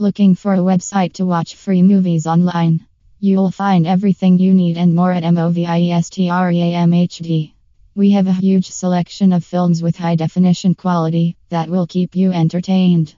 Looking for a website to watch free movies online? You'll find everything you need and more at MOVIESTREAMHD. We have a huge selection of films with high definition quality that will keep you entertained.